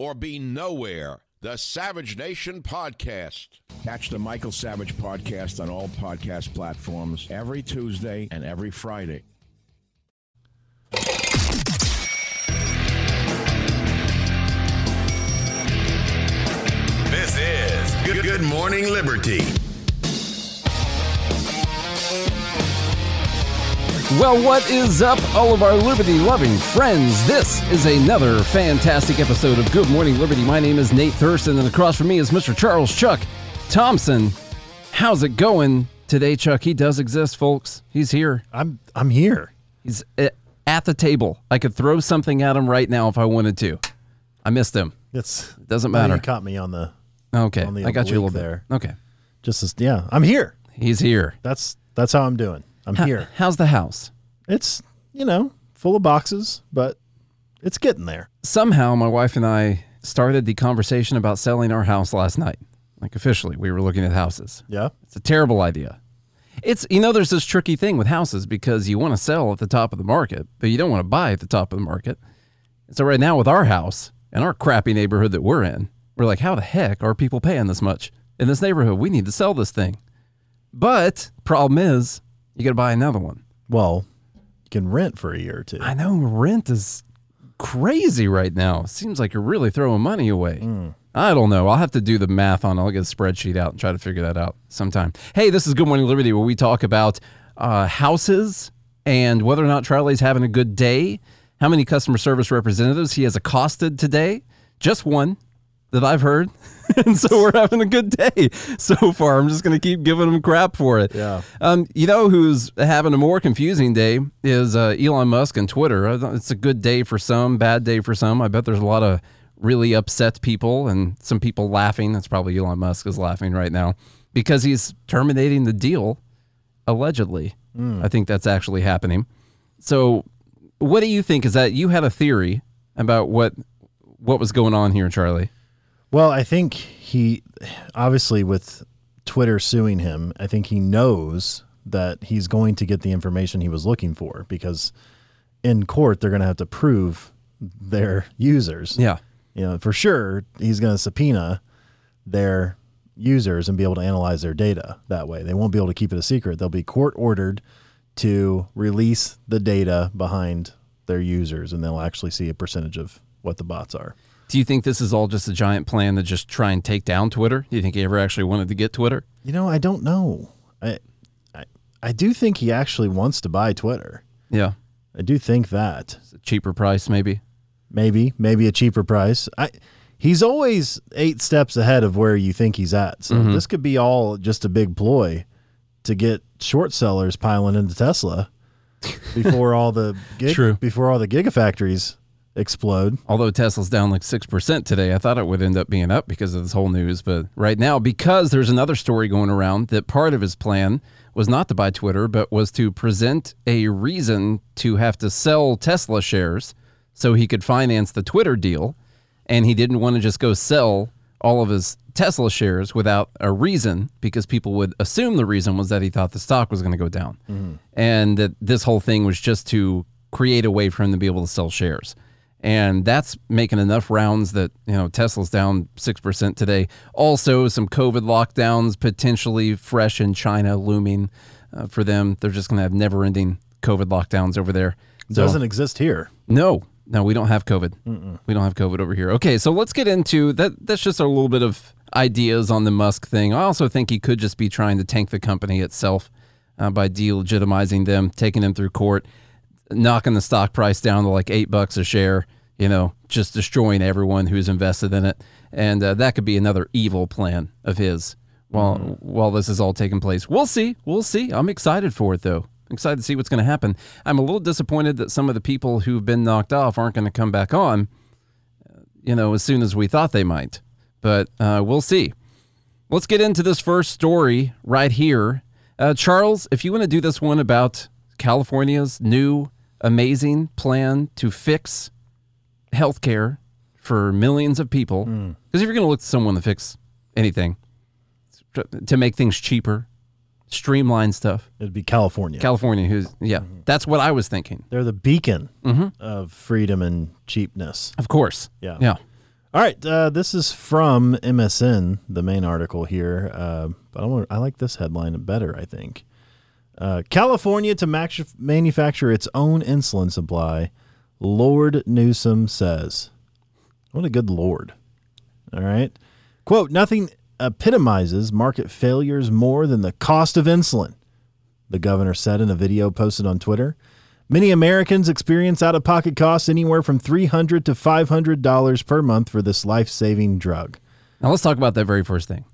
or be nowhere. The Savage Nation Podcast. Catch the Michael Savage Podcast on all podcast platforms every Tuesday and every Friday. This is Good, Good Morning Liberty. Well, what is up, all of our liberty loving friends? This is another fantastic episode of Good Morning Liberty. My name is Nate Thurston, and across from me is Mr. Charles Chuck Thompson. How's it going today, Chuck? He does exist, folks. He's here. I'm I'm here. He's eh, at the table. I could throw something at him right now if I wanted to. I missed him. It's Doesn't matter. You caught me on the Okay, on the I got you a little oblique bit. there. Okay, just as yeah. I'm here. he's here. That's that's how I'm doing. I'm How- here. How's the house? It's you know full of boxes, but it's getting there. somehow my wife and I started the conversation about selling our house last night. Like officially, we were looking at houses. Yeah. It's a terrible idea. It's you know there's this tricky thing with houses because you want to sell at the top of the market, but you don't want to buy at the top of the market. So right now with our house and our crappy neighborhood that we're in, we're like, how the heck are people paying this much in this neighborhood? We need to sell this thing. But problem is, you got to buy another one. Well, you can rent for a year or two. I know rent is crazy right now. Seems like you're really throwing money away. I don't know. I'll have to do the math on. it. I'll get a spreadsheet out and try to figure that out sometime. Hey, this is Good Morning Liberty, where we talk about uh, houses and whether or not Charlie's having a good day. How many customer service representatives he has accosted today? Just one that I've heard. and so we're having a good day so far. I'm just going to keep giving them crap for it. Yeah. Um, you know who's having a more confusing day is uh, Elon Musk and Twitter. It's a good day for some, bad day for some. I bet there's a lot of really upset people and some people laughing. That's probably Elon Musk is laughing right now because he's terminating the deal, allegedly. I think that's actually happening. So, what do you think? Is that you had a theory about what what was going on here, Charlie? Well, I think he obviously with Twitter suing him, I think he knows that he's going to get the information he was looking for because in court they're going to have to prove their users. Yeah. You know, for sure he's going to subpoena their users and be able to analyze their data that way. They won't be able to keep it a secret. They'll be court ordered to release the data behind their users and they'll actually see a percentage of what the bots are. Do you think this is all just a giant plan to just try and take down Twitter? Do you think he ever actually wanted to get Twitter? You know, I don't know. I, I, I do think he actually wants to buy Twitter. Yeah. I do think that It's a cheaper price, maybe. maybe, maybe a cheaper price. I, he's always eight steps ahead of where you think he's at. So Mm-hmm. this could be all just a big ploy to get short sellers piling into Tesla before all the gig, True. before all the gigafactories explode. Although Tesla's down like 6% today, I thought it would end up being up because of this whole news. But right now, because there's another story going around that part of his plan was not to buy Twitter, but was to present a reason to have to sell Tesla shares so he could finance the Twitter deal. And he didn't want to just go sell all of his Tesla shares without a reason because people would assume the reason was that he thought the stock was going to go down. Mm-hmm. And that this whole thing was just to create a way for him to be able to sell shares and that's making enough rounds that you know Tesla's down six percent today. Also, some COVID lockdowns potentially fresh in China looming uh, for them. They're just going to have never-ending COVID lockdowns over there. So- Doesn't exist here. no, no, we don't have COVID. We don't have COVID over here. Okay, so let's get into that. That's just a little bit of ideas on the Musk thing. I also think he could just be trying to tank the company itself uh, by delegitimizing them, taking them through court, knocking the stock price down to like eight bucks a share. You know, just destroying everyone who's invested in it, and uh, that could be another evil plan of his. While while this is all taking place, we'll see. We'll see. I'm excited for it though. Excited to see what's going to happen. I'm a little disappointed that some of the people who've been knocked off aren't going to come back on. You know, as soon as we thought they might, but uh, we'll see. Let's get into this first story right here. Uh, Charles, if you want to do this one about California's new amazing plan to fix healthcare for millions of people, because if you're going to look to someone to fix anything, to make things cheaper, streamline stuff, It'd be California. California, who's, yeah, that's what I was thinking. They're the beacon of freedom and cheapness. Of course. Yeah. Yeah. All right, uh, this is from MSN, the main article here. Uh, but I, want, I like this headline better. I think uh, California to max- manufacture its own insulin supply. Lord Newsom says, "What a good lord!" All right, quote: Nothing epitomizes market failures more than the cost of insulin. The governor said in a video posted on Twitter. Many Americans experience out of pocket costs anywhere from 300 to $500 per month for this life saving drug. Now let's talk about that very first thing.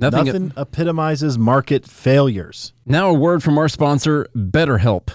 Nothing. Nothing epitomizes market failures. Now, a word from our sponsor, BetterHelp.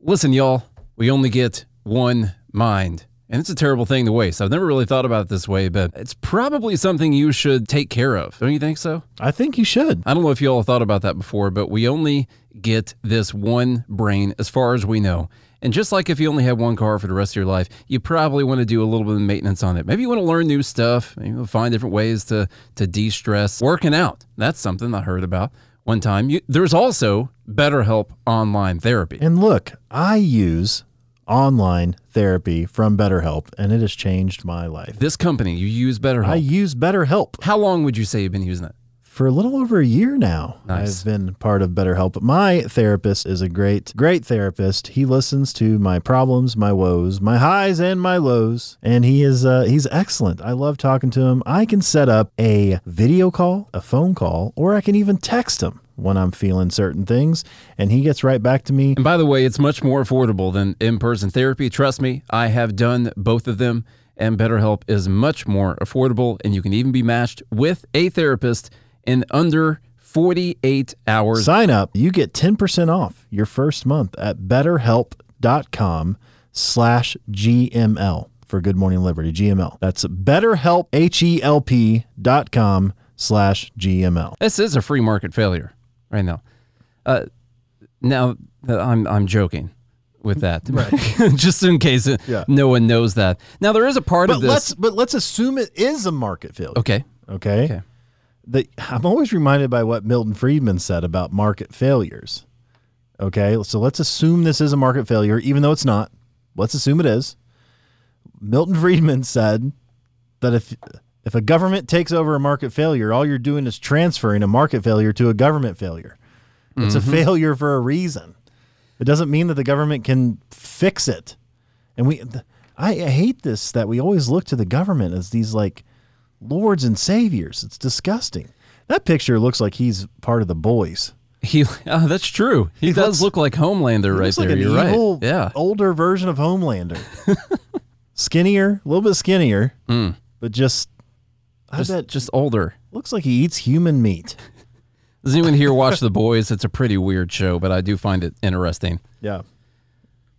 Listen, y'all, we only get one mind. And it's a terrible thing to waste. I've never really thought about it this way, but it's probably something you should take care of. Don't you think so? I think you should. I don't know if you all thought about that before, but we only get this one brain as far as we know. And just like if you only have one car for the rest of your life, you probably want to do a little bit of maintenance on it. Maybe you want to learn new stuff, maybe you'll find different ways to to de-stress. Working out, that's something I heard about one time. You, there's also BetterHelp online therapy. And look, I use online therapy from BetterHelp, and it has changed my life. This company, you use BetterHelp. I use BetterHelp How long would you say you've been using it? For a little over a year now. Nice. I've been part of BetterHelp. But my therapist is a great, great therapist. He listens to my problems, my woes, my highs and my lows, and he is uh, he's excellent. I love talking to him. I can set up a video call, a phone call, or I can even text him when I'm feeling certain things, and he gets right back to me. And by the way, it's much more affordable than in person therapy. Trust me, I have done both of them, and BetterHelp is much more affordable, and you can even be matched with a therapist in under 48 hours. Sign up. You get 10% off your first month at betterhelp.com slash GML for Good Morning Liberty, GML. That's betterhelp, H-E-L-P dot com slash GML. This is a free market failure right now. Uh, now, uh, I'm, I'm joking with that, just in case Yeah. no one knows that. Now, there is a part But of this. let's, but let's assume it is a market failure. okay. Okay. Okay. The, I'm always reminded by what Milton Friedman said about market failures. Okay, so let's assume this is a market failure, even though it's not. Let's assume it is. Milton Friedman said that if if a government takes over a market failure, all you're doing is transferring a market failure to a government failure. It's a mm-hmm. failure for a reason. It doesn't mean that the government can fix it. And we, I hate this that we always look to the government as these like lords and saviors. It's disgusting. That picture looks like he's part of the boys. He, oh, that's true. He, does looks- look like Homelander He right looks there. like an You're evil, right. Yeah. older version of Homelander. skinnier, a little bit skinnier, but just, I. Just, bet, just older. looks like he eats human meat. Does anyone here watch The Boys? It's a pretty weird show, but I do find it interesting. Yeah,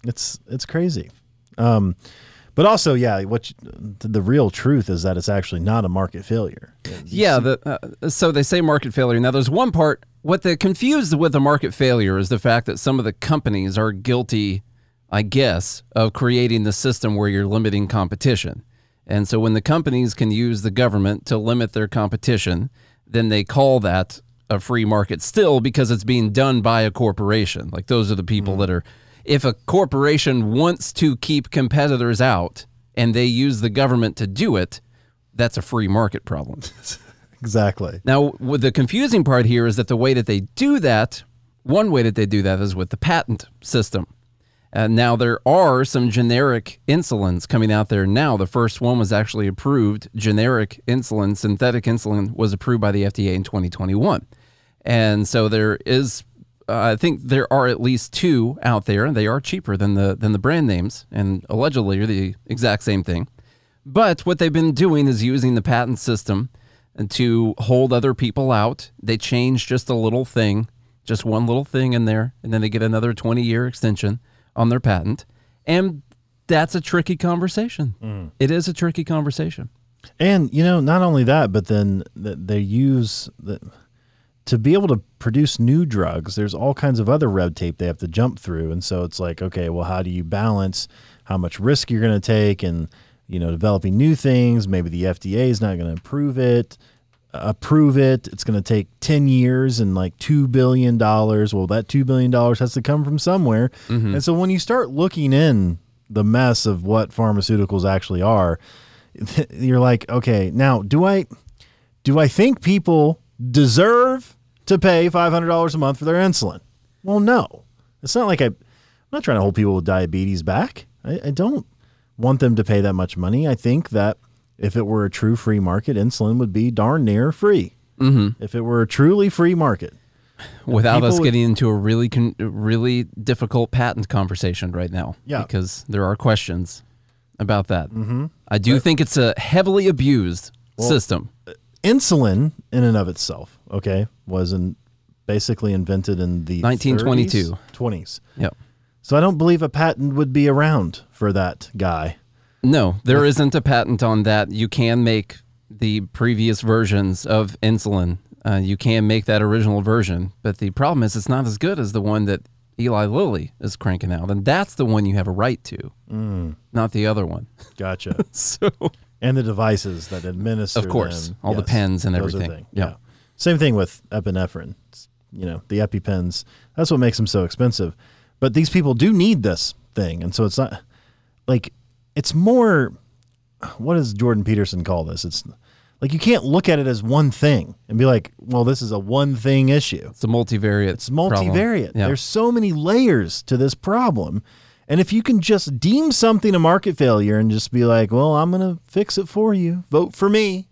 it's it's crazy. Um, But also, yeah, what you, the real truth is that it's actually not a market failure. Yeah, the, uh, so they say market failure. Now, there's one part. What they confused with a market failure is the fact that some of the companies are guilty, I guess, of creating the system where you're limiting competition. And so when the companies can use the government to limit their competition, then they call that a free market still because it's being done by a corporation. Like those are the people that are. If a corporation wants to keep competitors out and they use the government to do it, that's a free market problem. Exactly. Now, the confusing part here is that the way that they do that, one way that they do that is with the patent system. And now there are some generic insulins coming out there now. The first one was actually approved. Generic insulin, synthetic insulin, was approved by the FDA in 2021. And so there is, uh, I think there are at least two out there, and they are cheaper than the than the brand names, and allegedly are the exact same thing. But what they've been doing is using the patent system to hold other people out. They change just a little thing, just one little thing in there, and then they get another 20 year extension on their patent. And that's a tricky conversation. It is a tricky conversation. And you know, not only that, but then they use the to be able to produce new drugs. There's all kinds of other red tape they have to jump through, and so it's like, okay, well, how do you balance how much risk you're going to take, and you know, developing new things? Maybe the FDA is not going to approve it. Approve it. It's going to take ten years and like two billion dollars. Well, that two billion dollars has to come from somewhere. Mm-hmm. And so when you start looking in the mess of what pharmaceuticals actually are, you're like, okay, now do I do I think people deserve to pay five hundred dollars a month for their insulin? Well, no. It's not like I, I'm not trying to hold people with diabetes back. I, I don't want them to pay that much money. I think that if it were a true free market, insulin would be darn near free. Mm-hmm. If it were a truly free market, Without us getting into a really, con- really difficult patent conversation right now. Yeah. Because there are questions about that. Mm-hmm. I do think it's a heavily abused system. insulin in and of itself, okay, was in, basically invented in the 1922. 30s, 20s. Yep. So I don't believe a patent would be around for that guy. No, there isn't a patent on that. You can make the previous versions of insulin. Uh, you can make that original version, but the problem is it's not as good as the one that Eli Lilly is cranking out, and that's the one you have a right to, not the other one. Gotcha. So and the devices that administer Of course, them. all the pens and everything. thing. Yeah. Same thing with epinephrine. It's, you know, the EpiPens. That's what makes them so expensive. But these people do need this thing, and so it's not like it's more. What does Jordan Peterson call this? It's like you can't look at it as one thing and be like, "Well, this is a one thing issue." it's a multivariate. It's multivariate. There's so many layers to this problem. And if you can just deem something a market failure and just be like, well, I'm going to fix it for you, vote for me,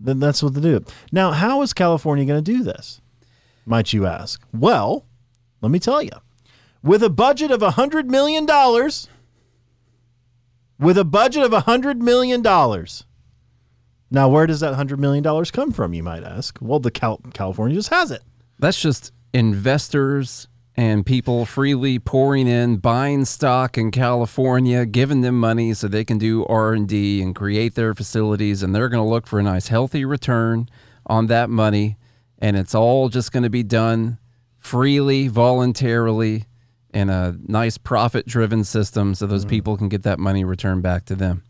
then that's what they do. Now, how is California going to do this? Might you ask? Well, let me tell you. With a budget of $100 million, with a budget of $100 million, now where does that $100 million come from, you might ask? Well, the Cal- California just has it. That's just investors and people freely pouring in, buying stock in California, giving them money so they can do R and D and create their facilities, and they're going to look for a nice, healthy return on that money, and it's all just going to be done freely, voluntarily, in a nice profit-driven system, so those mm. people can get that money returned back to them,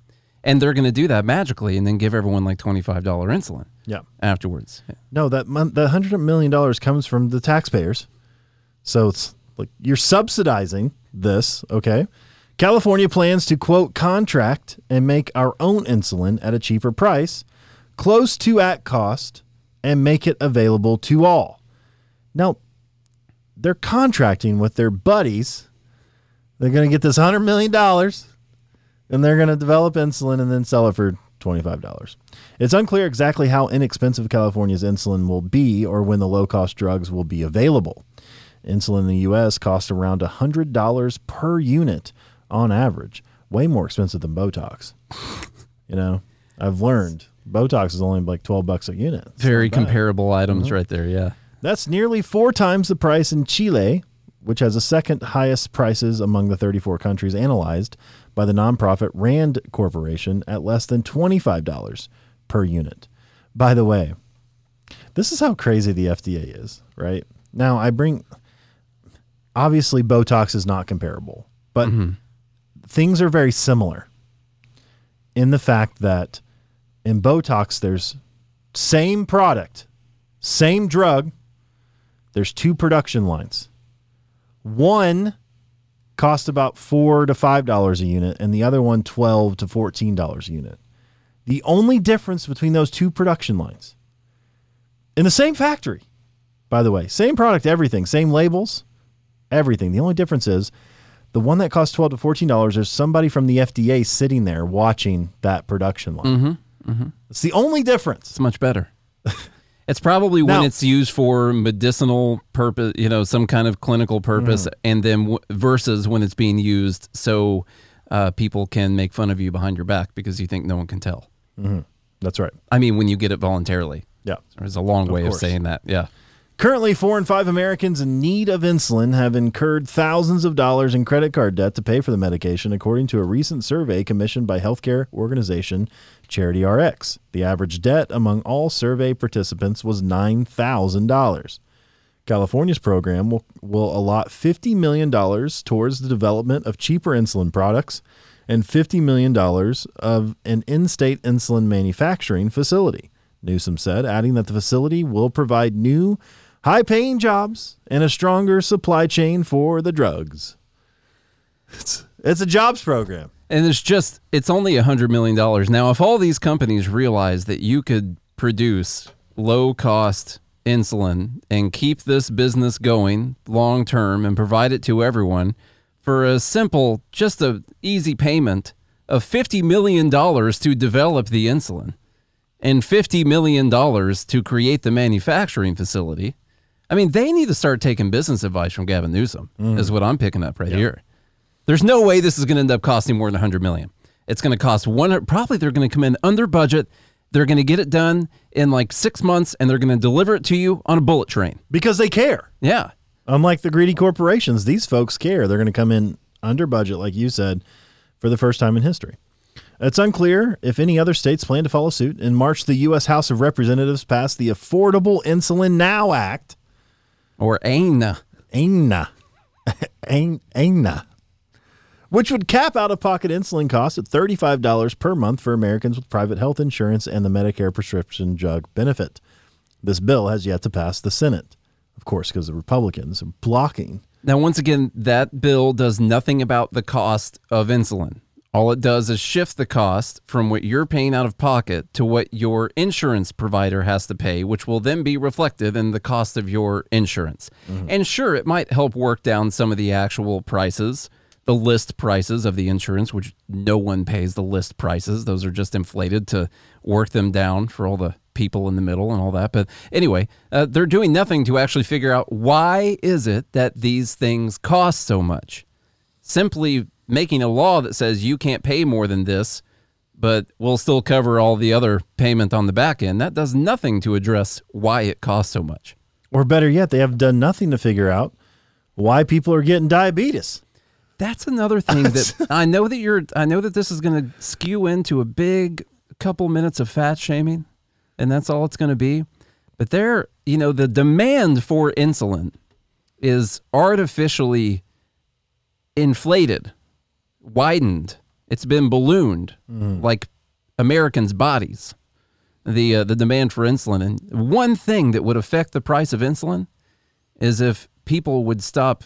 and they're going to do that magically, and then give everyone like twenty-five dollar insulin Yeah. afterwards. No, that mon- the hundred million dollars comes from the taxpayers. So it's like you're subsidizing this, okay? California plans to quote contract and make our own insulin at a cheaper price, close to at cost, and make it available to all. Now, they're contracting with their buddies. They're going to get this hundred million dollars, and they're going to develop insulin and then sell it for $25. It's unclear exactly how inexpensive California's insulin will be or when the low cost drugs will be available. Insulin in the US costs around $100 per unit on average, way more expensive than Botox. You know, I've learned Botox is only like 12 bucks a unit. It's Very comparable items mm-hmm. right there. Yeah. That's nearly four times the price in Chile, which has the second highest prices among the 34 countries analyzed by the nonprofit Rand Corporation at less than $25 per unit. By the way, this is how crazy the FDA is, right? Now, I bring obviously Botox is not comparable, but mm-hmm. things are very similar in the fact that in Botox there's same product, same drug, there's two production lines. One cost about 4 to 5 dollars a unit and the other one 12 to 14 dollars a unit. The only difference between those two production lines in the same factory, by the way, same product, everything, same labels, everything. The only difference is the one that costs 12 to 14 dollars there's somebody from the FDA sitting there watching that production line. It's the only difference. It's much better. It's probably Now- when it's used for medicinal purpose, you know, some kind of clinical purpose, Mm. and then w- versus when it's being used so uh, people can make fun of you behind your back because you think no one can tell. That's right. I mean, when you get it voluntarily. Yeah. There's a long way of saying that. Yeah. Currently, four in five Americans in need of insulin have incurred thousands of dollars in credit card debt to pay for the medication, according to a recent survey commissioned by healthcare organization Charity RX. The average debt among all survey participants was $9,000. California's program will, will allot $50 million towards the development of cheaper insulin products and $50 million of an in state insulin manufacturing facility. Newsom said, adding that the facility will provide new, high paying jobs and a stronger supply chain for the drugs. It's, it's a jobs program. And it's just, it's only a $100 million. Now, if all these companies realize that you could produce low cost insulin and keep this business going long term and provide it to everyone for a simple, just a easy payment of $50 million to develop the insulin and $50 million to create the manufacturing facility. I mean, they need to start taking business advice from Gavin Newsom, is mm. what I'm picking up right here. There's no way this is going to end up costing more than 100 million. It's going to cost one. Probably they're going to come in under budget. They're going to get it done in like six months, and they're going to deliver it to you on a bullet train. Because they care. Yeah, Unlike the greedy corporations, these folks care. They're going to come in under budget, like you said, for the first time in history. It's unclear if any other states plan to follow suit. In March, the U.S. House of Representatives passed the Affordable Insulin Now Act, or AINA. AINA, Ain- AINA, which would cap out of pocket insulin costs at $35 per month for Americans with private health insurance and the Medicare prescription drug benefit. This bill has yet to pass the Senate, of course, because the Republicans are blocking Now, once again, that bill does nothing about the cost of insulin. All it does is shift the cost from what you're paying out of pocket to what your insurance provider has to pay, which will then be reflected in the cost of your insurance. And sure, it might help work down some of the actual prices, the list prices of the insurance, which no one pays the list prices. Those are just inflated to work them down for all the people in the middle and all that. But anyway, uh, they're doing nothing to actually figure out why is it that these things cost so much. Simply making a law that says you can't pay more than this, but we'll still cover all the other payment on the back end. That does nothing to address why it costs so much. Or better yet, they have done nothing to figure out why people are getting diabetes. That's another thing that I know that you're I know that this is going to skew into a big couple minutes of fat shaming and that's all it's going to be. But there, you know, the demand for insulin is artificially inflated, widened. It's been ballooned like Americans' bodies. The uh, the demand for insulin and one thing that would affect the price of insulin is if people would stop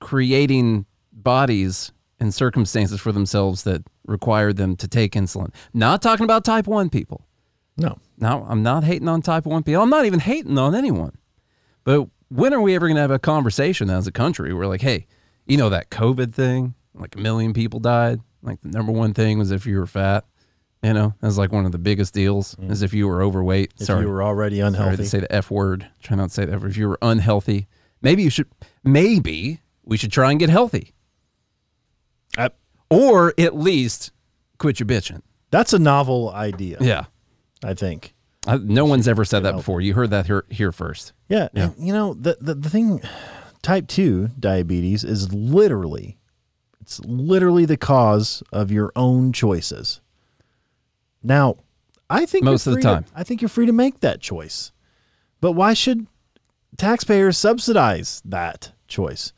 creating bodies and circumstances for themselves that require them to take insulin. Not talking about type 1 people. No. No, I'm not hating on type 1 people. I'm not even hating on anyone. But when are we ever going to have a conversation as a country where, like, hey, you know that COVID thing? Like a million people died. Like the number one thing was if you were fat. You know, that's like one of the biggest deals mm. is if you were overweight. If Sorry, you were already sorry unhealthy. to say the F word. Try not to say that. If you were unhealthy, maybe you should, maybe we should try and get healthy. I- Or at least quit your bitching. that's a novel idea, Yeah. I think. I, no one's ever said that before. You heard that here, here first. Yeah, Yeah. You know the, the the thing type 2 diabetes is literally it's literally the cause of your own choices. Now, I think Most of the free to- time. I think you're free to make that choice. But why should taxpayers subsidize that choice?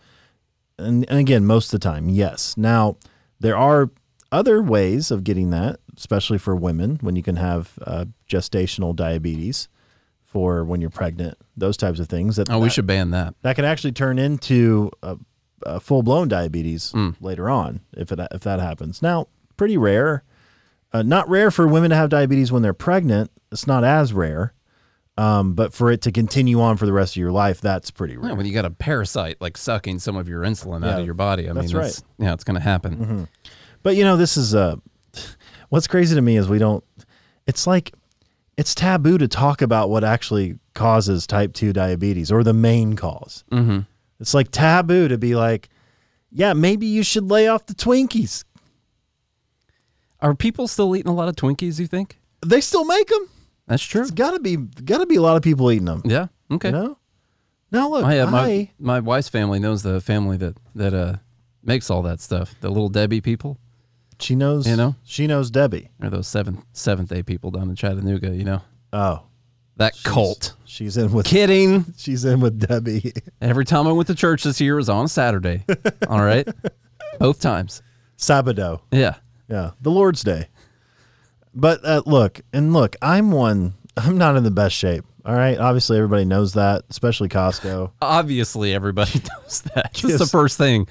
And, and again, most of the time, yes. Now, there are other ways of getting that, especially for women when you can have uh, gestational diabetes for when you're pregnant, those types of things. That Oh, we should ban that. that can actually turn into a, a full blown diabetes Mm. later on if it if that happens. Now, pretty rare. Uh, not rare for women to have diabetes when they're pregnant. It's not as rare. Um, but for it to continue on for the rest of your life, that's pretty rare. Yeah, when you got a parasite like sucking some of your insulin out of your body, I that's mean, right. yeah, it's going to happen. But you know, this is uh, what's crazy to me is we don't. It's like it's taboo to talk about what actually causes type two diabetes or the main because Mm-hmm. It's like taboo to be like, yeah, maybe you should lay off the Twinkies. Are people still eating a lot of Twinkies? You think? They still make them. That's true. It's got to be got to be a lot of people eating them. Yeah. Okay. You know. Now look, my, uh, my my wife's family knows the family that that uh makes all that stuff. The little Debbie people, she knows. You know? she knows Debbie. or those seventh seventh day people down in Chattanooga. You know Oh, that cult. She's in with Kidding. she's in with Debbie. Every time I went to church this year was on a Saturday. all right, both times. Sabado. Yeah. Yeah, the Lord's Day. But uh, look, and look, I'm one. I'm not in the best shape. All right, obviously everybody knows that, especially Costco. Obviously, everybody knows that. This is the first thing.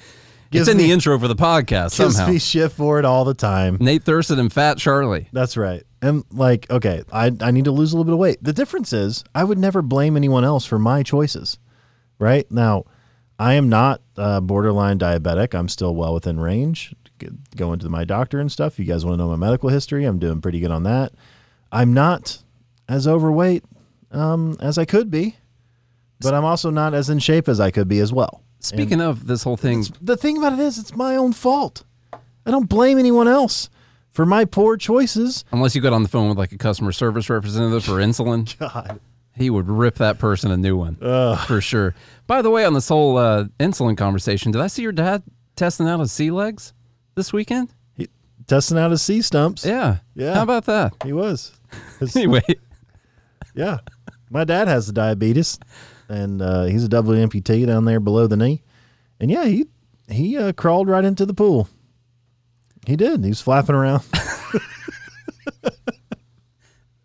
Gives It's in me- the intro for the podcast Gives somehow. me shit for it all the time. Nate Thurston and Fat Charlie. That's right. And like, okay, I I need to lose a little bit of weight. The difference is, I would never blame anyone else for my choices. Right now, I am not uh, borderline diabetic. I'm still well within range. Going to my doctor and stuff. You guys want to know my medical history? I'm doing pretty good on that. I'm not as overweight um, as I could be, but I'm also not as in shape as I could be as well. Speaking of this whole thing, The thing about it is, it's my own fault. I don't blame anyone else for my poor choices. unless you got on the phone with like a customer service representative for insulin, God. he would rip that person a new one for sure. By the way, on this whole uh, insulin conversation, did I see your dad testing out his sea legs this weekend? He, testing out his sea stumps. Yeah. Yeah. How about that? He was. Anyway, yeah. My dad has the diabetes and uh, he's a double amputee down there below the knee. And yeah, he he uh, crawled right into the pool. He did. He was flapping around.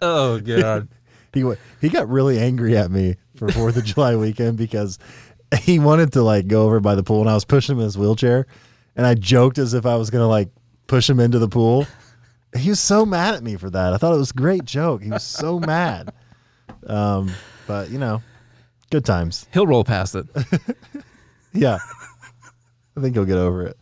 oh god. he he got really angry at me for Fourth of July weekend because he wanted to like go over by the pool and I was pushing him in his wheelchair, and I joked as if I was gonna like push him into the pool. He was so mad at me for that. I thought it was a great joke. He was so mad. Um, but you know, good times. He'll roll past it. Yeah, I think he'll get over it.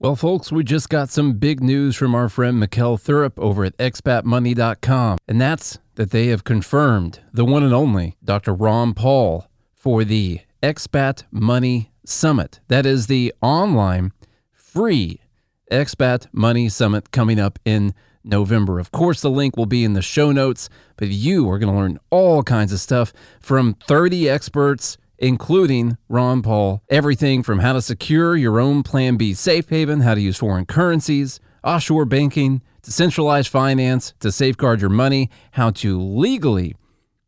Well, folks, we just got some big news from our friend Mikkel Thorup over at expatmoney.com, and that's that they have confirmed the one and only Dr. Ron Paul for the Expat Money Summit. That is the online free Expat Money Summit coming up in November. Of course, the link will be in the show notes, but you are going to learn all kinds of stuff from 30 experts including Ron Paul. Everything from how to secure your own Plan B safe haven, how to use foreign currencies, offshore banking, to centralized finance, to safeguard your money, how to legally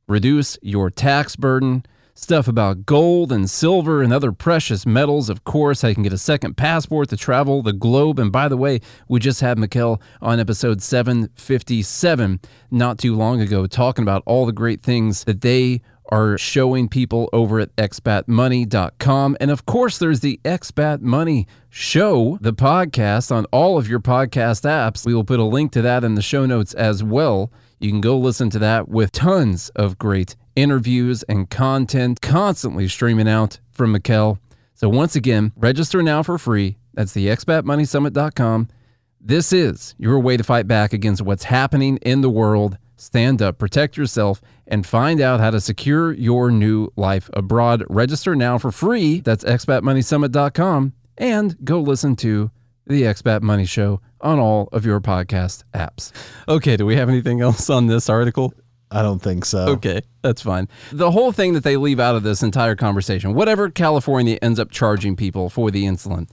reduce your tax burden, stuff about gold and silver and other precious metals, of course, I can get a second passport to travel the globe. And by the way, we just had Mikkel on episode 757 not too long ago talking about all the great things that they are showing people over at expatmoney.com. And of course, there's the Expat Money Show, the podcast on all of your podcast apps. We will put a link to that in the show notes as well. You can go listen to that with tons of great interviews and content constantly streaming out from Mikkel. So once again, register now for free. That's the expatmoneysummit.com. This is your way to fight back against what's happening in the world. Stand up, protect yourself, and find out how to secure your new life abroad. Register now for free. That's expatmoneysummit.com. And go listen to the Expat Money Show on all of your podcast apps. Okay, do we have anything else on this article? I don't think so. Okay, that's fine. The whole thing that they leave out of this entire conversation, whatever California ends up charging people for the insulin,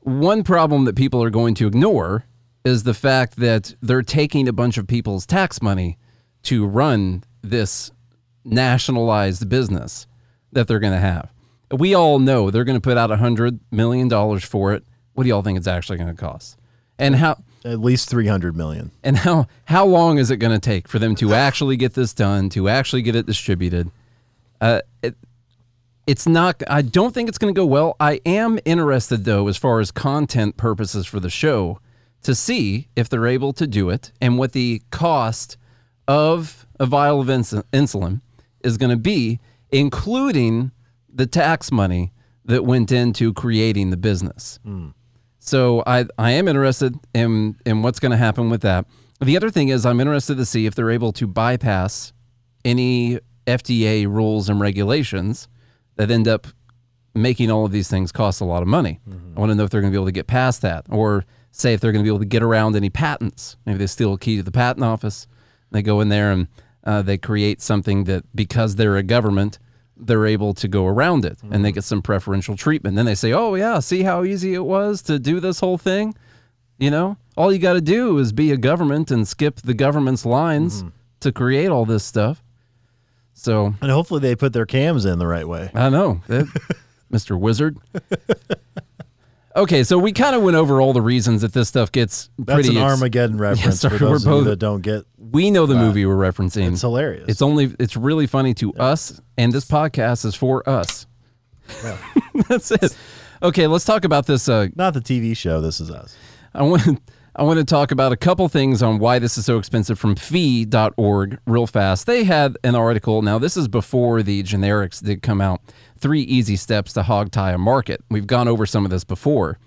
one problem that people are going to ignore is the fact that they're taking a bunch of people's tax money to run this nationalized business that they're going to have. We all know they're going to put out a $100 million for it. What do y'all think it's actually going to cost? And how At least 300 million. and how how long is it going to take for them to actually get this done, to actually get it distributed? Uh, it, it's not. I don't think it's going to go well. I am interested though, as far as content purposes for the show, to see if they're able to do it and what the cost of a vial of ins- insulin is going to be, including the tax money that went into creating the business. So I I am interested in in what's going to happen with that. The other thing is I'm interested to see if they're able to bypass any FDA rules and regulations that end up making all of these things cost a lot of money. I want to know if they're going to be able to get past that or say if they're going to be able to get around any patents. Maybe they steal a key to the patent office. They go in there and uh, they create something that because they're a government, they're able to go around it and they mm-hmm. get some preferential treatment. Then they say, "Oh yeah, see how easy it was to do this whole thing." You know, all you got to do is be a government and skip the government's lines mm-hmm. to create all this stuff. So And hopefully they put their cams in the right way. I know, that- Mr. Wizard. Okay, so we kind of went over all the reasons that this stuff gets That's pretty. an ex- Armageddon reference sorry, for those we're of you both- that don't get. We know the movie we're referencing. It's hilarious. It's only it's really funny to us, and this podcast is for us. That's it. Okay, let's talk about this. Uh, Not the TV show. This is us. I want I want to talk about a couple things on why this is so expensive from fee.org real fast. They had an article. Now this is before the generics did come out. Three easy steps to hog tie a market. We've gone over some of this before.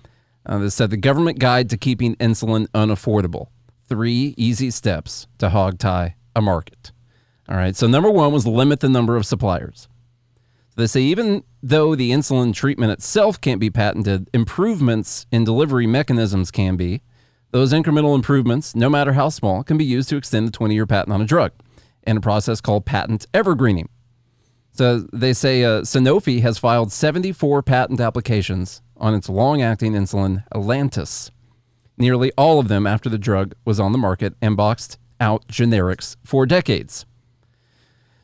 Uh, this said the government guide to keeping insulin unaffordable. Three easy steps to hog tie a market. All right. So number one was limit the number of suppliers. So they say even though the insulin treatment itself can't be patented, improvements in delivery mechanisms can be. Those incremental improvements, no matter how small, can be used to extend the 20 year patent on a drug in a process called patent evergreening. So they say uh, Sanofi has filed 74 patent applications on its long acting insulin Lantus, nearly all of them after the drug was on the market and boxed out generics for decades.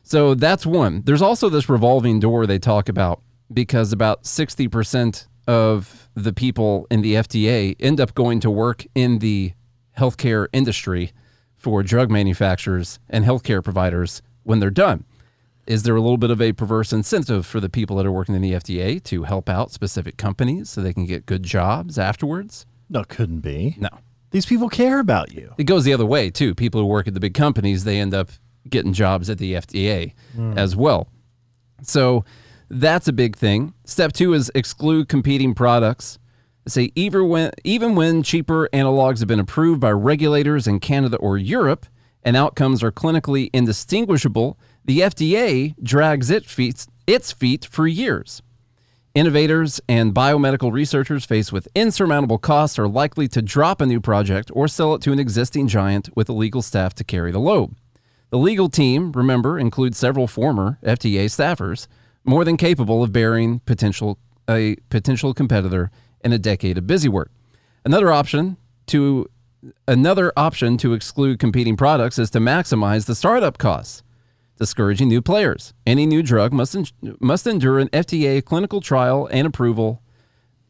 So that's one. There's also this revolving door they talk about because about 60% of the people in the FDA end up going to work in the healthcare industry for drug manufacturers and healthcare providers when they're done. Is there a little bit of a perverse incentive for the people that are working in the FDA to help out specific companies so they can get good jobs afterwards? No, it couldn't be. No. These people care about you. It goes the other way too. People who work at the big companies, they end up getting jobs at the FDA hmm. as well. So that's a big thing. Step two is exclude competing products. Say even when even when cheaper analogs have been approved by regulators in Canada or Europe and outcomes are clinically indistinguishable, the FDA drags its feet, its feet for years. Innovators and biomedical researchers faced with insurmountable costs are likely to drop a new project or sell it to an existing giant with a legal staff to carry the load. The legal team, remember, includes several former FDA staffers, more than capable of bearing potential a potential competitor in a decade of busy work. Another option to another option to exclude competing products is to maximize the startup costs discouraging new players. Any new drug must en- must endure an FDA clinical trial and approval.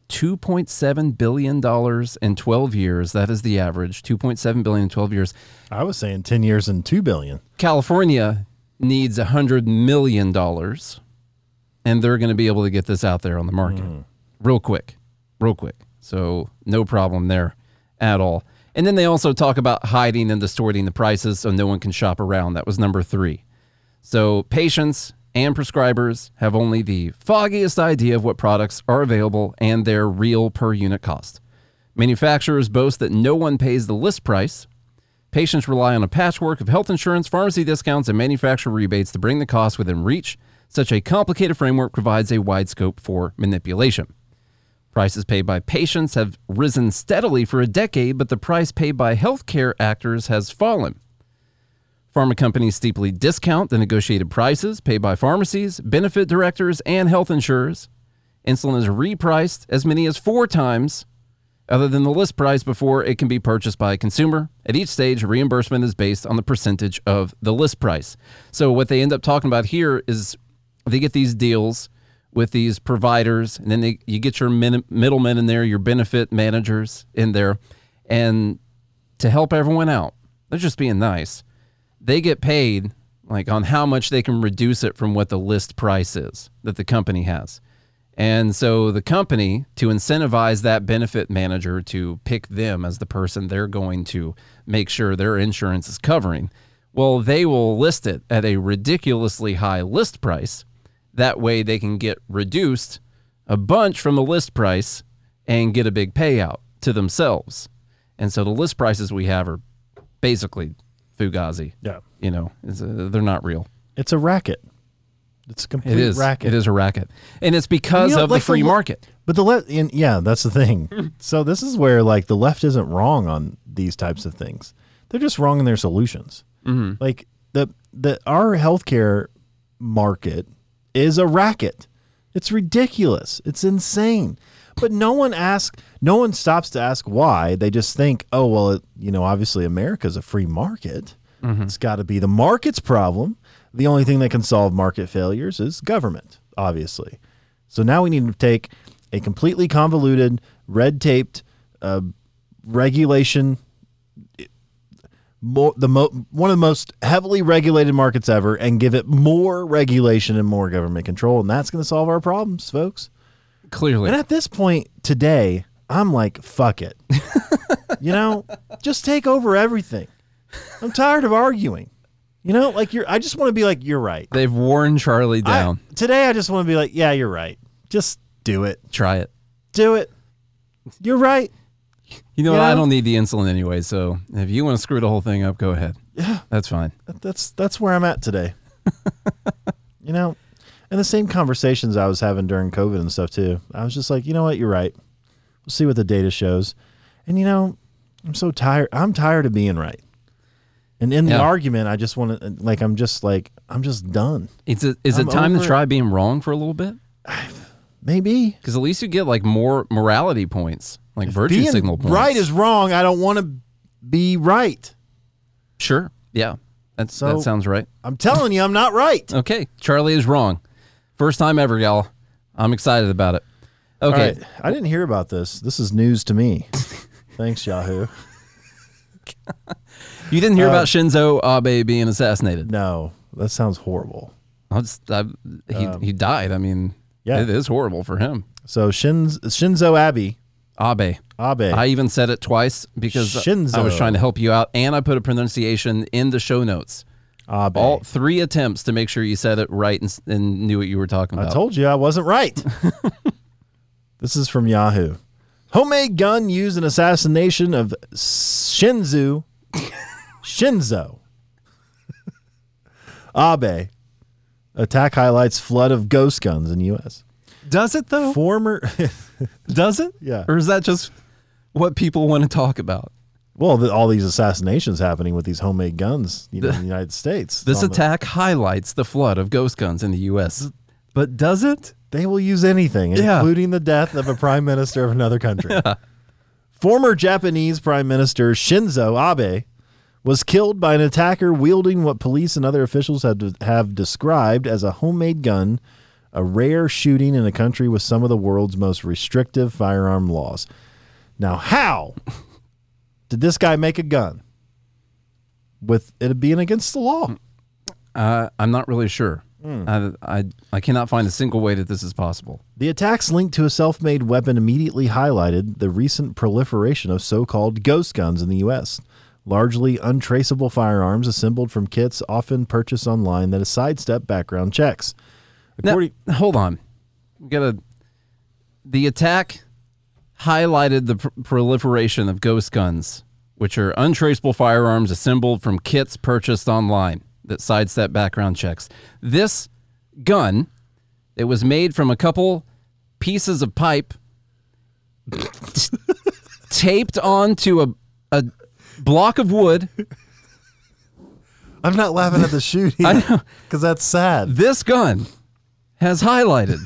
Two point seven billion dollars in twelve years. That is the average. 2.7 billion in twelve years. I was saying 10 years and 2 billion. California needs a hundred million dollars, and they're going to be able to get this out there on the market hmm. real quick, real quick. So no problem there at all. And then they also talk about hiding and distorting the prices so no one can shop around. That was number three. So patients and prescribers have only the foggiest idea of what products are available and their real per unit cost. Manufacturers boast that no one pays the list price. Patients rely on a patchwork of health insurance, pharmacy discounts, and manufacturer rebates to bring the cost within reach. Such a complicated framework provides a wide scope for manipulation. Prices paid by patients have risen steadily for a decade, but the price paid by healthcare actors has fallen. Pharma companies steeply discount the negotiated prices paid by pharmacies, benefit directors, and health insurers. Insulin is repriced as many as four times other than the list price before it can be purchased by a consumer. At each stage, reimbursement is based on the percentage of the list price. So, what they end up talking about here is they get these deals with these providers, and then they, you get your min, middlemen in there, your benefit managers in there, and to help everyone out, they're just being nice. They get paid like on how much they can reduce it from what the list price is that the company has. And so the company, to incentivize that benefit manager to pick them as the person they're going to make sure their insurance is covering, well, they will list it at a ridiculously high list price. That way they can get reduced a bunch from the list price and get a big payout to themselves. And so the list prices we have are basically fugazi. Yeah. You know, it's a, they're not real. It's a racket. It's a complete It is. racket. It is a racket, and it's because You know, of like the free le- market. But the left, yeah, that's the thing. so this is where like the left isn't wrong on these types of things. They're just wrong in their solutions. Mm-hmm. Like the the our healthcare market is a racket. It's ridiculous. It's insane. But no one asks. No one stops to ask why. They just think, oh well, it, you know, obviously America's a free market. It's got to be the market's problem. The only thing that can solve market failures is government, obviously. So now we need to take a completely convoluted, red taped uh, regulation, more, the mo- one of the most heavily regulated markets ever, and give it more regulation and more government control, and that's going to solve our problems, folks. Clearly, And at this point today, I'm like, fuck it. you know, just take over everything. I'm tired of arguing. You know, like you're. I just want to be like, you're right. they've worn Charlie I- down. today, I just want to be like, yeah, you're right. Just do it. Try it. Do it. You're right. You know, You what? I don't need the insulin anyway. So if you want to screw the whole thing up, go ahead. Yeah. That's fine. That's that's where I'm at today. you know, and the same conversations I was having during COVID and stuff too. I was just like, you know what, you're right. We'll see what the data shows. And you know, I'm so tired. I'm tired of being right. And in the argument, I just want to like I'm just like I'm just done. It's a, is it I'm time to over it. try being wrong for a little bit? Maybe Because at least you get like more morality points, like virtue being signal points. right is wrong. I don't want to be right. sure. Yeah, that's, So- that sounds right. I'm telling you, I'm not right. Okay, Charlie is wrong. First time ever, y'all. I'm excited about it. Okay, right. I didn't hear about this. This is news to me. Thanks, Yahoo. you didn't hear about Shinzo Abe being assassinated? No, that sounds horrible. I'll just, I, he he died. I mean, Um, yeah. it is horrible for him. So Shinz, Shinzo Abe, Abe. Abe. I even said it twice because I was trying to help you out, and I put a pronunciation in the show notes. Ah, Abe. All three attempts to make sure you said it right and, and knew what you were talking about. I told you I wasn't right. this is from Yahoo. Homemade gun used in assassination of Shinzu Shinzo ah, Abe. Attack highlights flood of ghost guns in U.S. Does it though? Former, Does it? Yeah. Or is that just what people want to talk about? Well, the, all these assassinations happening with these homemade guns, you know, in the United States. This on the- attack highlights the flood of ghost guns in the U.S. But does it? They will use anything, Yeah. including the death of a prime minister of another country. Former Japanese Prime Minister Shinzo Abe was killed by an attacker wielding what police and other officials have, have described as a homemade gun, a rare shooting in a country with some of the world's most restrictive firearm laws. Now, how did this guy make a gun with it being against the law? Uh, I'm not really sure. Hmm. I, I I cannot find a single way that this is possible. The attacks linked to a self made weapon immediately highlighted the recent proliferation of so called ghost guns in the U.S., largely untraceable firearms assembled from kits often purchased online that sidestep background checks. Now, hold on. We gotta. The attack highlighted the pr- proliferation of ghost guns, which are untraceable firearms assembled from kits purchased online that sidestep background checks. This gun, it was made from a couple pieces of pipe t- taped onto a, a block of wood I'm not laughing at the shooting I because that's sad. This gun has highlighted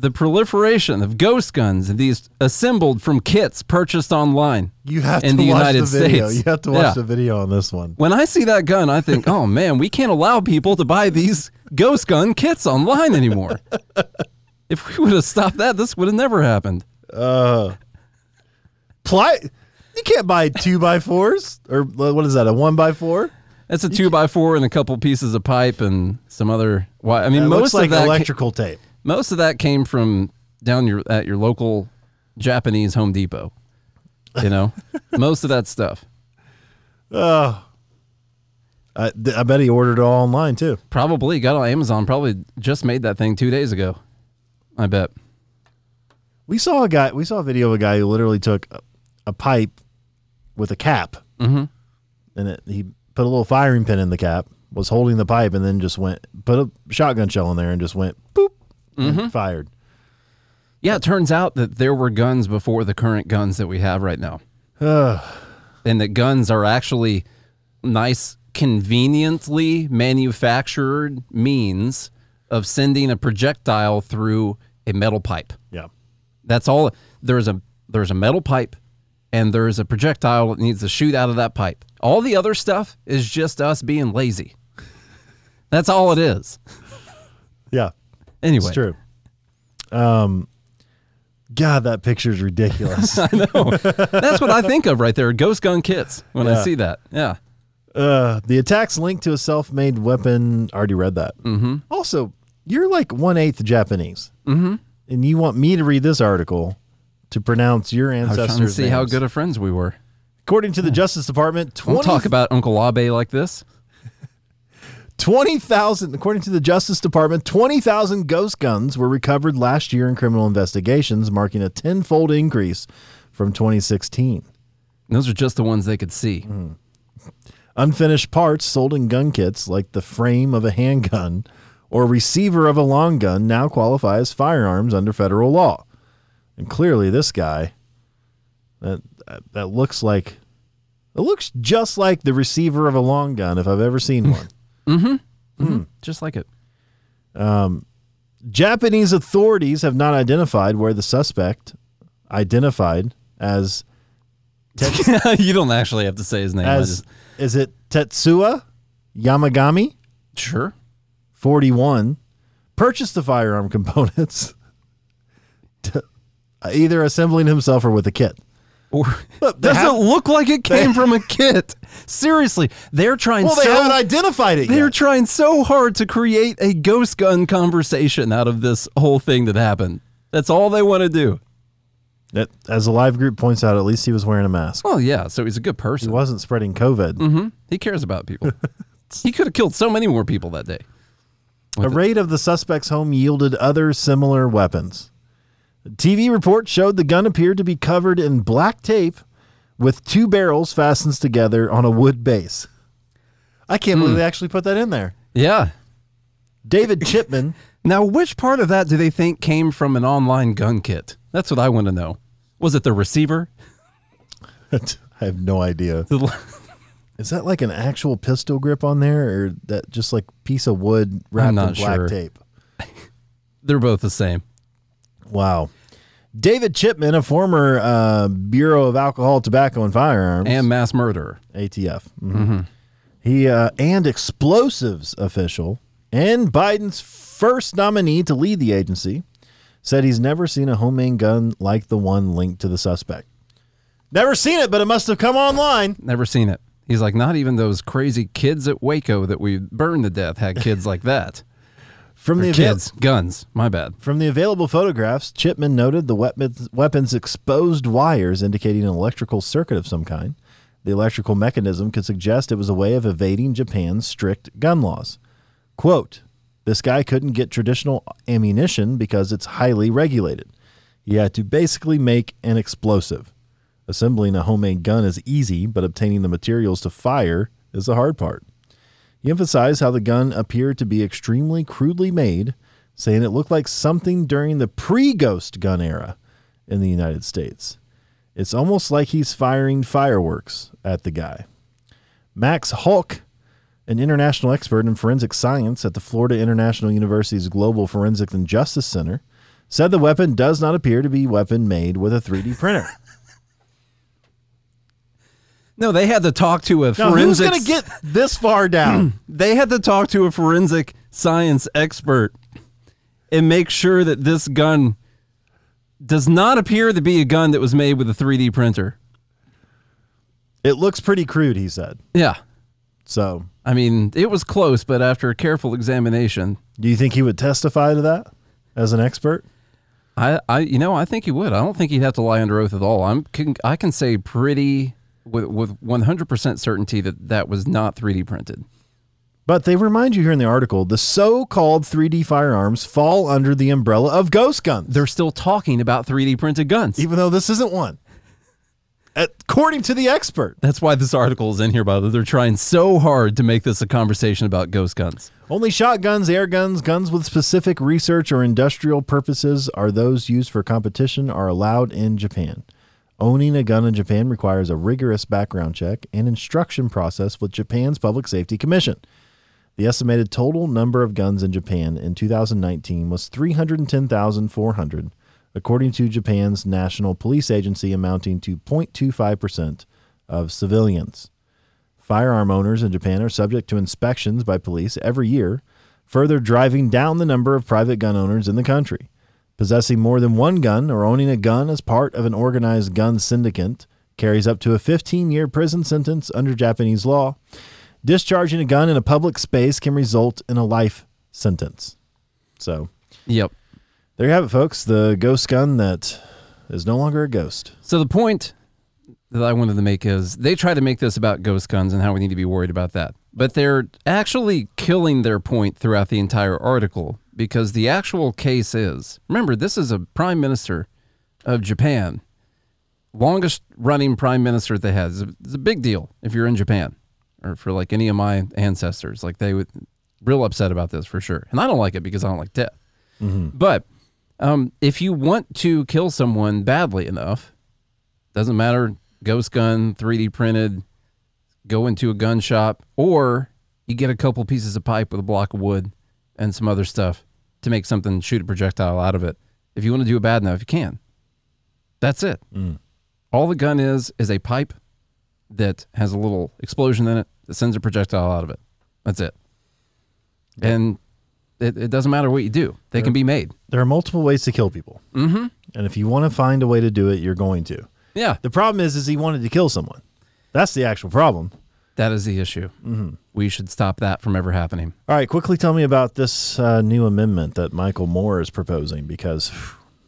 the proliferation of ghost guns, and these assembled from kits purchased online. You have in to the watch United the video. States. You have to watch Yeah. the video on this one. When I see that gun, I think, oh man, we can't allow people to buy these ghost gun kits online anymore. if we would have stopped that, this would have never happened. Uh, ply, you can't buy two by fours or what is that? A one by four? That's a two by four and a couple pieces of pipe and some other. Why? I mean, It most looks like of that. ca- electrical tape. Most of that came from down your at your local Japanese Home Depot. You know, most of that stuff. I, th- I bet he ordered it all online too. Probably got on Amazon. Probably just made that thing two days ago. I bet. We saw a guy. We saw a video of a guy who literally took a, a pipe with a cap, mm-hmm. and it, he put a little firing pin in the cap, was holding the pipe, and then just went put a shotgun shell in there and just went boop, and mm-hmm. fired. Yeah, it turns out that there were guns before the current guns that we have right now. and that guns are actually nice, conveniently manufactured means of sending a projectile through a metal pipe. Yeah, That's all. There's a there's a metal pipe, and there's a projectile that needs to shoot out of that pipe. All the other stuff is just us being lazy. That's all it is. yeah, Anyway, it's true. Um, God, that picture is ridiculous. I know. That's what I think of right there. Ghost gun kits when I see that. Yeah. Uh, the attacks linked to a self-made weapon. Already read that. Mm-hmm. Also, you're like one eighth Japanese, mm-hmm. and you want me to read this article to pronounce your I ancestors' trying to see how good of friends we were. According to the Justice Department, Don't 20 talk about Uncle Abe like this. 20,000, according to the Justice Department, 20,000 ghost guns were recovered last year in criminal investigations, marking a tenfold increase from 2016. Those are just the ones they could see. Mm-hmm. Unfinished parts sold in gun kits, like the frame of a handgun or receiver of a long gun, now qualify as firearms under federal law. And clearly, this guy, that that, that looks like, it looks just like the receiver of a long gun if I've ever seen one. Mm-hmm. Mm-hmm. Hmm. Just like it. Um, Japanese authorities have not identified where the suspect, identified as you don't actually have to say his name. As just- is it Tetsuya Yamagami, sure. 41, purchased the firearm components, to, uh, either assembling himself or with a kit. Or Look, they doesn't have- look like it came from a kit. Seriously, they're trying Well, they so haven't identified it they're yet. trying so hard to create a ghost gun conversation out of this whole thing that happened. That's all they want to do. That- as the live group points out, at least he was wearing a mask. Well, yeah, so he's a good person. He wasn't spreading COVID. Mm-hmm. He cares about people. he could have killed so many more people that day. A raid of the suspect's home yielded other similar weapons. A TV report showed the gun appeared to be covered in black tape with two barrels fastened together on a wood base. I can't believe hmm. they actually put that in there. Yeah. David Chipman, Now, which part of that do they think came from an online gun kit? That's what I want to know. Was it the receiver? I have no idea. Is that like an actual pistol grip on there or that just like piece of wood wrapped in not black sure. tape? They're both the same. Wow. David Chipman, a former uh, Bureau of Alcohol, Tobacco, and Firearms, And mass murderer. ATF. Mhm. He uh, and explosives official and Biden's first nominee to lead the agency said he's never seen a homemade gun like the one linked to the suspect. Never seen it, but it must have come online. Never seen it. He's like, not even those crazy kids at Waco that we burned to death had kids like that. From Or the avail- kids, guns. My bad. From the available photographs, Chipman noted the weapons, weapon's exposed wires indicating an electrical circuit of some kind. The electrical mechanism could suggest it was a way of evading Japan's strict gun laws. Quote, this guy couldn't get traditional ammunition because it's highly regulated. He had to basically make an explosive. Assembling a homemade gun is easy, but obtaining the materials to fire is the hard part. He emphasized how the gun appeared to be extremely crudely made, saying it looked like something during the pre ghost gun era in the United States. It's almost like he's firing fireworks at the guy. Max Houck An international expert in forensic science at the Florida International University's Global Forensic and Justice Center said the weapon does not appear to be weapon made with a 3D printer. No, they had to talk to a Now, who's forensic. going to get this far down? they had to talk to a forensic science expert and make sure that this gun does not appear to be a gun that was made with a 3D printer. it looks pretty crude, he said. Yeah. So, I mean, it was close, but after a careful examination, do you think he would testify to that as an expert? I, I, you know, I think he would. I don't think he'd have to lie under oath at all. I'm, can, I can say pretty with with 100% certainty that that was not 3D printed. But they remind you here in the article the so called 3D firearms fall under the umbrella of ghost guns, They're still talking about 3D printed guns. even though this isn't one. According to the expert, That's why this article is in here, by the way. They're trying so hard to make this a conversation about ghost guns. only shotguns, air guns, guns with specific research or industrial purposes are those used for competition are allowed in Japan. Owning a gun in Japan requires a rigorous background check and instruction process with Japan's Public Safety Commission. The estimated total number of guns in Japan in 2019 was 310,400, according to Japan's National Police Agency, amounting to 0.25% of civilians. Firearm owners in Japan are subject to inspections by police every year, further driving down the number of private gun owners in the country. Possessing more than one gun or owning a gun as part of an organized gun syndicate carries up to a 15 year prison sentence under Japanese law. Discharging a gun in a public space can result in a life sentence. So, Yep. there you have it, folks. The ghost gun that is no longer a ghost. So the point that I wanted to make is they try to make this about ghost guns and how we need to be worried about that. But they're actually killing their point throughout the entire article because the actual case is remember, this is a prime minister of Japan, longest running prime minister they had. It's a, it's a big deal if you're in Japan or for like any of my ancestors. Like they would real upset about this for sure. And I don't like it because I don't like death. But um, if you want to kill someone badly enough, doesn't matter, ghost gun, 3D printed, go into a gun shop, or you get a couple pieces of pipe with a block of wood and some other stuff to make something shoot a projectile out of it. If you want to do it bad enough, you can. That's it. All the gun is is a pipe that has a little explosion in it that sends a projectile out of it. That's it. And it, it doesn't matter what you do; they can be made. There are multiple ways to kill people. Mm-hmm. And if you want to find a way to do it, you're going to. Yeah, The problem is, is he wanted to kill someone. That's the actual problem. That is the issue. We should stop that from ever happening. All right, quickly tell me about this uh, new amendment that Michael Moore is proposing because,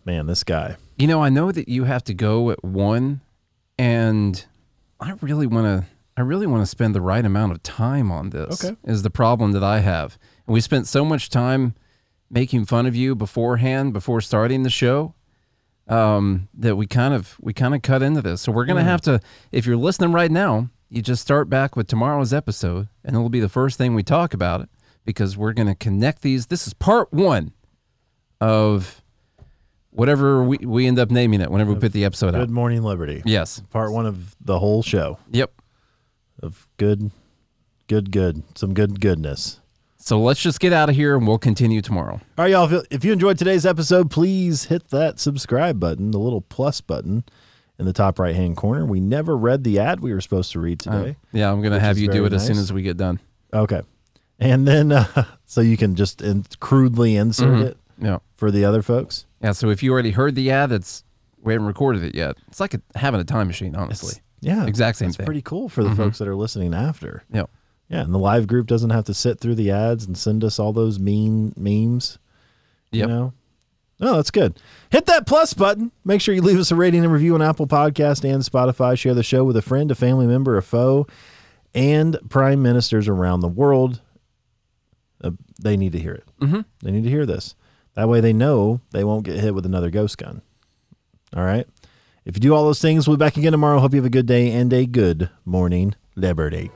man, this guy. You know, I know that you have to go at one, and I really want to. I really want to spend the right amount of time on this. Okay. is the problem that I have, and we spent so much time making fun of you beforehand, before starting the show, um, that we kind of we kind of cut into this. So we're gonna have to. If you're listening right now, you just start back with tomorrow's episode, and it'll be the first thing we talk about it because we're gonna connect these. This is part one of whatever we, we end up naming it whenever we put the episode out. Good. Morning Liberty. Yes. Part one of the whole show Yep. of good, good, good. Some good goodness. So let's just get out of here and we'll continue tomorrow. All right, y'all. If you enjoyed today's episode, please hit that subscribe button, the little plus button in the top right hand corner. We never read the ad we were supposed to read today. Yeah, I'm going to have you do it as soon as we get done. Okay. And then, uh, so you can just in, crudely insert Mm-hmm. it Yeah. for the other folks. Yeah. So if you already heard the ad, it's we haven't recorded it yet. It's like a, having a time machine, honestly. Yeah. Exact same thing. pretty cool for the folks that are listening after. Yeah. Yeah. And the live group doesn't have to sit through the ads and send us all those mean memes. Yep. You know? Oh, that's good. Hit that plus button. Make sure you leave us a rating and review on Apple Podcast and Spotify. Share the show with a friend, a family member, a foe, and prime ministers around the world. Uh, they need to hear it. Mm-hmm. They need to hear this. That way they know they won't get hit with another ghost gun. All right. If you do all those things, we'll be back again tomorrow. Hope you have a good day and a good morning, Liberty.